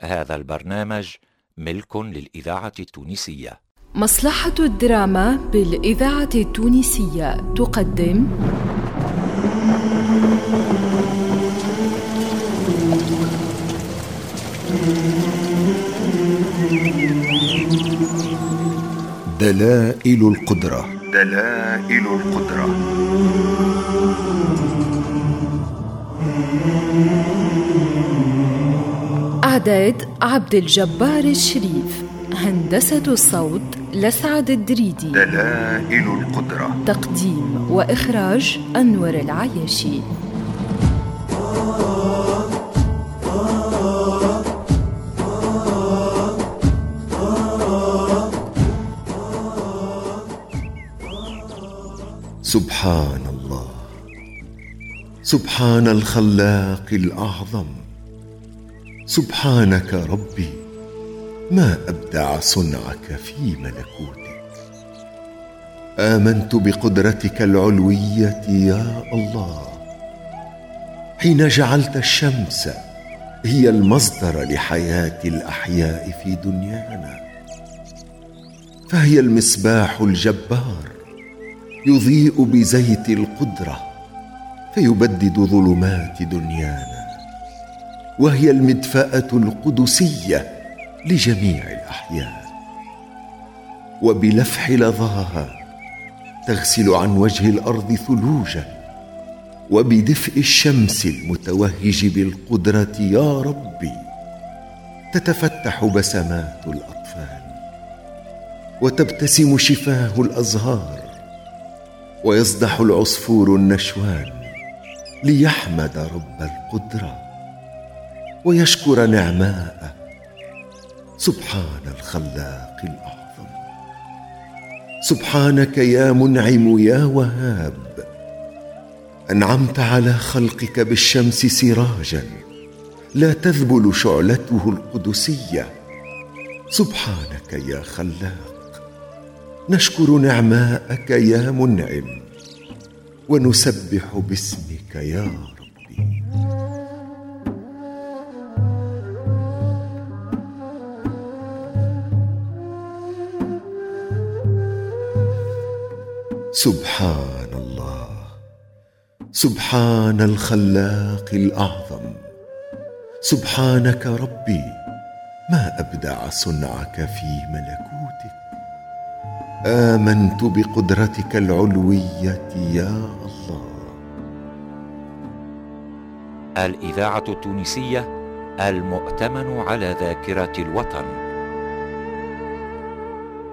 هذا البرنامج ملك للإذاعة التونسية. مصلحة الدراما بالإذاعة التونسية تقدم. دلائل القدرة. دلائل القدرة. إعداد عبد الجبار الشريف هندسة الصوت لسعد الدريدي. دلائل القدرة. تقديم وإخراج أنور العياشي. سبحان الله. سبحان الخلاق الأعظم. سبحانك ربي ما أبدع صنعك في ملكوتك. آمنت بقدرتك العلوية يا الله. حين جعلت الشمس هي المصدر لحياة الأحياء في دنيانا فهي المصباح الجبار يضيء بزيت القدرة فيبدد ظلمات دنيانا. وهي المدفأة القدسية لجميع الأحياء. وبلفح لظاها تغسل عن وجه الأرض ثلوجا وبدفء الشمس المتوهج بالقدرة يا ربي تتفتح بسمات الأطفال وتبتسم شفاه الأزهار ويصدح العصفور النشوان ليحمد رب القدرة. ويشكر نعماءه. سبحان الخلاق الأعظم. سبحانك يا منعم يا وهاب. أنعمت على خلقك بالشمس سراجا. لا تذبل شعلته القدسية. سبحانك يا خلاق. نشكر نعماءك يا منعم. ونسبح باسمك يا سبحان الله سبحان الخلاق الأعظم. سبحانك ربي ما أبدع صنعك في ملكوتك. آمنت بقدرتك العلوية يا الله. الإذاعة التونسية المؤتمن على ذاكرة الوطن.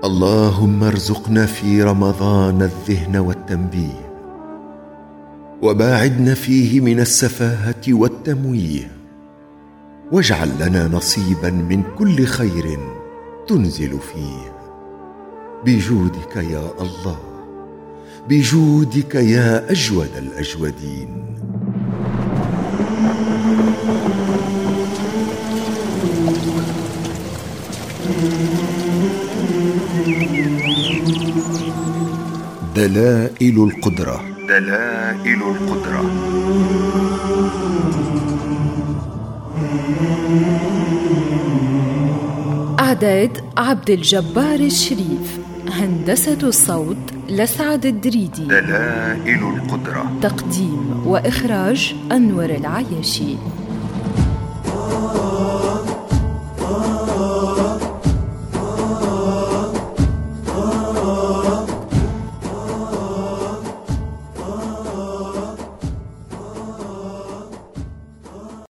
اللهم ارزقنا في رمضان الذهن والتنبيه وباعدنا فيه من السفاهة والتمويه واجعل لنا نصيبا من كل خير تنزل فيه. بجودك يا الله بجودك يا أجود الأجودين. دلائل القدرة. دلائل القدرة. إعداد عبد الجبار الشريف هندسة الصوت لسعد الدريدي. دلائل القدرة. تقديم وإخراج أنور العياشي.